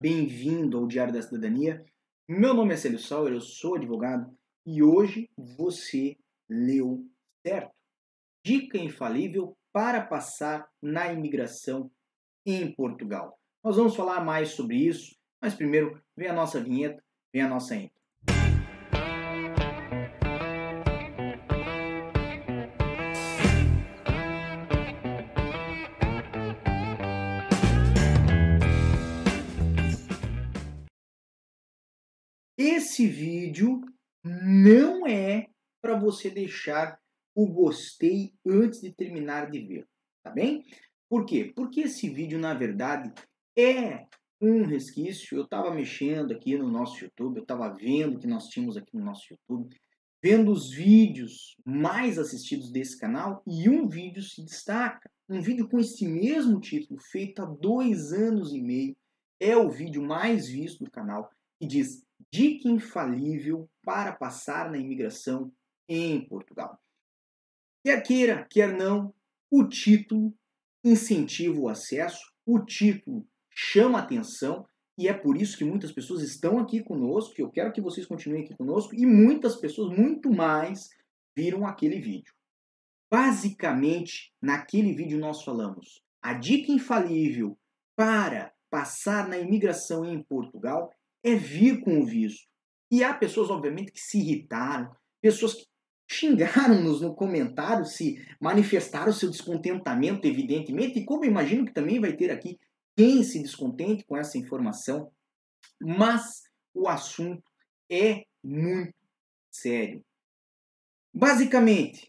bem-vindo ao Diário da Cidadania. Meu nome é Célio Sauer, eu sou advogado e hoje você leu certo. Dica infalível para passar na imigração em Portugal. Nós vamos falar mais sobre isso, mas primeiro vem a nossa vinheta, vem a nossa intro. Esse vídeo não é para você deixar o gostei antes de terminar de ver, tá bem? Por quê? Porque esse vídeo, na verdade, é um resquício. Eu estava mexendo aqui no nosso YouTube, eu estava vendo o que nós tínhamos aqui no nosso YouTube, vendo os vídeos mais assistidos desse canal e um vídeo se destaca. Um vídeo com esse mesmo título, feito há dois anos e meio, é o vídeo mais visto do canal e diz Dica infalível para passar na imigração em Portugal. Quer queira, quer não, o título incentiva o acesso, o título chama atenção e é por isso que muitas pessoas estão aqui conosco, que eu quero que vocês continuem aqui conosco e muitas pessoas, muito mais, viram aquele vídeo. Basicamente, naquele vídeo nós falamos a dica infalível para passar na imigração em Portugal é vir com o visto. E há pessoas, obviamente, que se irritaram, pessoas que xingaram-nos no comentário, se manifestaram seu descontentamento, evidentemente, e como imagino que também vai ter aqui quem se descontente com essa informação, mas o assunto é muito sério. Basicamente,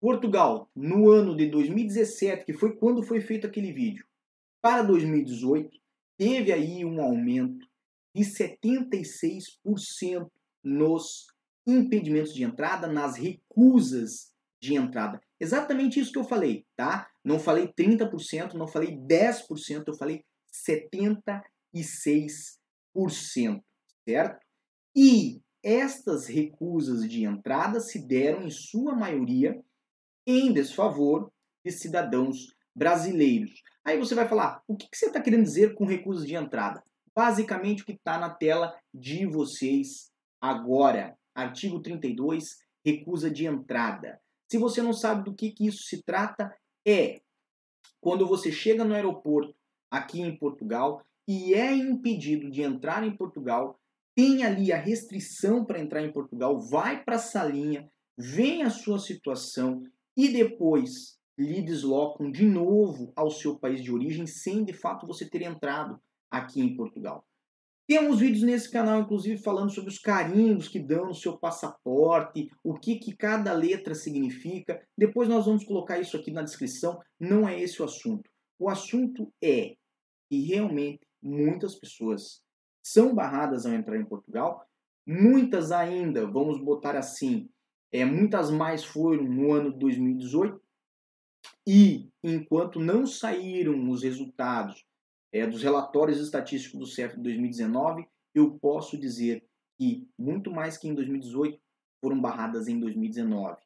Portugal, no ano de 2017, que foi quando foi feito aquele vídeo, para 2018, teve aí um aumento de 76% nos impedimentos de entrada, nas recusas de entrada. Exatamente isso que eu falei, tá? Não falei 30%, não falei 10%, eu falei 76%, certo? E estas recusas de entrada se deram, em sua maioria, em desfavor de cidadãos brasileiros. Aí você vai falar, o que você está querendo dizer com recusas de entrada? Basicamente o que está na tela de vocês agora. Artigo 32, recusa de entrada. Se você não sabe do que, que isso se trata, é quando você chega no aeroporto aqui em Portugal e é impedido de entrar em Portugal, tem ali a restrição para entrar em Portugal, vai para a salinha, vem a sua situação e depois lhe deslocam de novo ao seu país de origem sem de fato você ter entrado aqui em Portugal. Temos vídeos nesse canal, inclusive, falando sobre os carimbos que dão no seu passaporte, o que, que cada letra significa. Depois nós vamos colocar isso aqui na descrição. Não é esse o assunto. O assunto é que realmente muitas pessoas são barradas ao entrar em Portugal. Muitas ainda, vamos botar assim, é, muitas mais foram no ano de 2018. E enquanto não saíram os resultados é, dos relatórios estatísticos do CEF de 2019, eu posso dizer que muito mais que em 2018 foram barradas em 2019.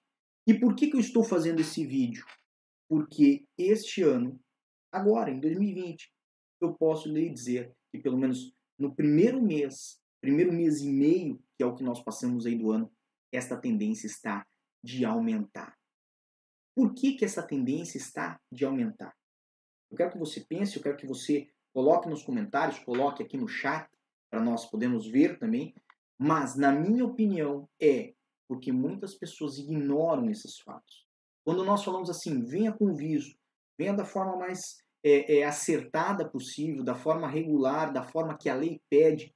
E por que, que eu estou fazendo esse vídeo? Porque este ano, agora, em 2020, eu posso lhe dizer que pelo menos no primeiro mês, primeiro mês e meio, que é o que nós passamos aí do ano, esta tendência está de aumentar. Por que, que essa tendência está de aumentar? Eu quero que você pense, eu quero que você coloque nos comentários, coloque aqui no chat para nós podermos ver também. Mas, na minha opinião, é porque muitas pessoas ignoram esses fatos. Quando nós falamos assim, venha com visto, venha da forma mais é, é, acertada possível, da forma regular, da forma que a lei pede,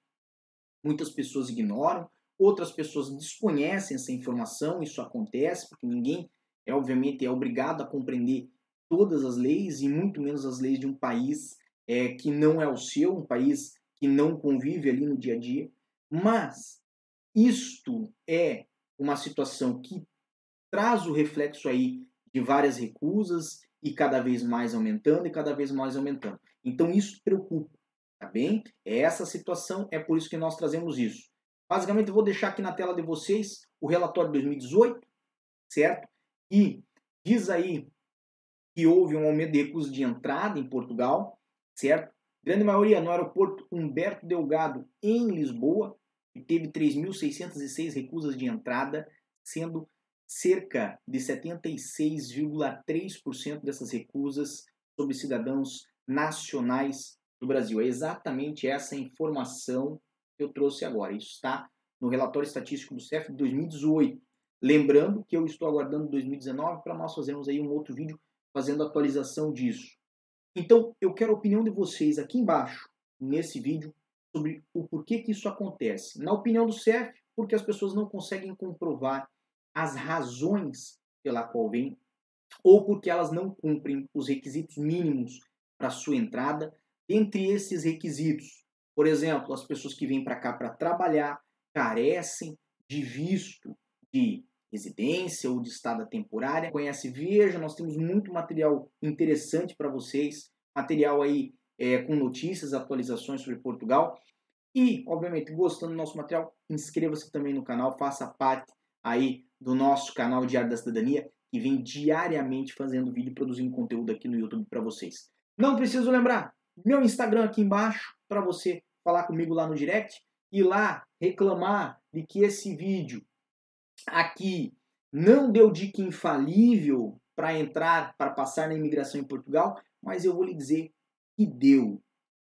muitas pessoas ignoram, outras pessoas desconhecem essa informação, isso acontece, porque ninguém, é obviamente, é obrigado a compreender todas as leis e muito menos as leis de um país é, que não é o seu, um país que não convive ali no dia a dia. Mas isto é uma situação que traz o reflexo aí de várias recusas e cada vez mais aumentando e cada vez mais aumentando. Então isso preocupa, tá bem? É essa situação, é por isso que nós trazemos isso. Basicamente eu vou deixar aqui na tela de vocês o relatório de 2018, certo? E diz aí que houve um aumento de recursos de entrada em Portugal, certo? grande maioria no aeroporto Humberto Delgado, em Lisboa, e teve 3.606 recusas de entrada, sendo cerca de 76,3% dessas recusas sobre cidadãos nacionais do Brasil. É exatamente essa informação que eu trouxe agora. Isso está no relatório estatístico do CEF de 2018. Lembrando que eu estou aguardando 2019 para nós fazermos aí um outro vídeo fazendo atualização disso. Então, eu quero a opinião de vocês aqui embaixo, nesse vídeo, sobre o porquê que isso acontece. Na opinião do CEF, porque as pessoas não conseguem comprovar as razões pela qual vem, ou porque elas não cumprem os requisitos mínimos para sua entrada. Entre esses requisitos, por exemplo, as pessoas que vêm para cá para trabalhar carecem de visto de residência ou de estada temporária. Conhece Veja, nós temos muito material interessante para vocês, material aí é, com notícias, atualizações sobre Portugal. E, obviamente, gostando do nosso material, inscreva-se também no canal, faça parte aí do nosso canal Diário da Cidadania, que vem diariamente fazendo vídeo e produzindo conteúdo aqui no YouTube para vocês. Não preciso lembrar, meu Instagram aqui embaixo para você falar comigo lá no direct e lá reclamar de que esse vídeo aqui não deu dica infalível para entrar, para passar na imigração em Portugal, mas eu vou lhe dizer que deu.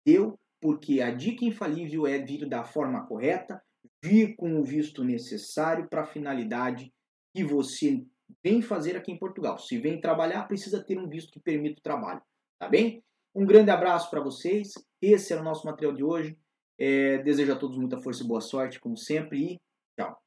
Deu porque a dica infalível é vir da forma correta, vir com o visto necessário para a finalidade que você vem fazer aqui em Portugal. Se vem trabalhar, precisa ter um visto que permita o trabalho, tá bem? Um grande abraço para vocês. Esse é o nosso material de hoje. É, desejo a todos muita força e boa sorte, como sempre, e tchau.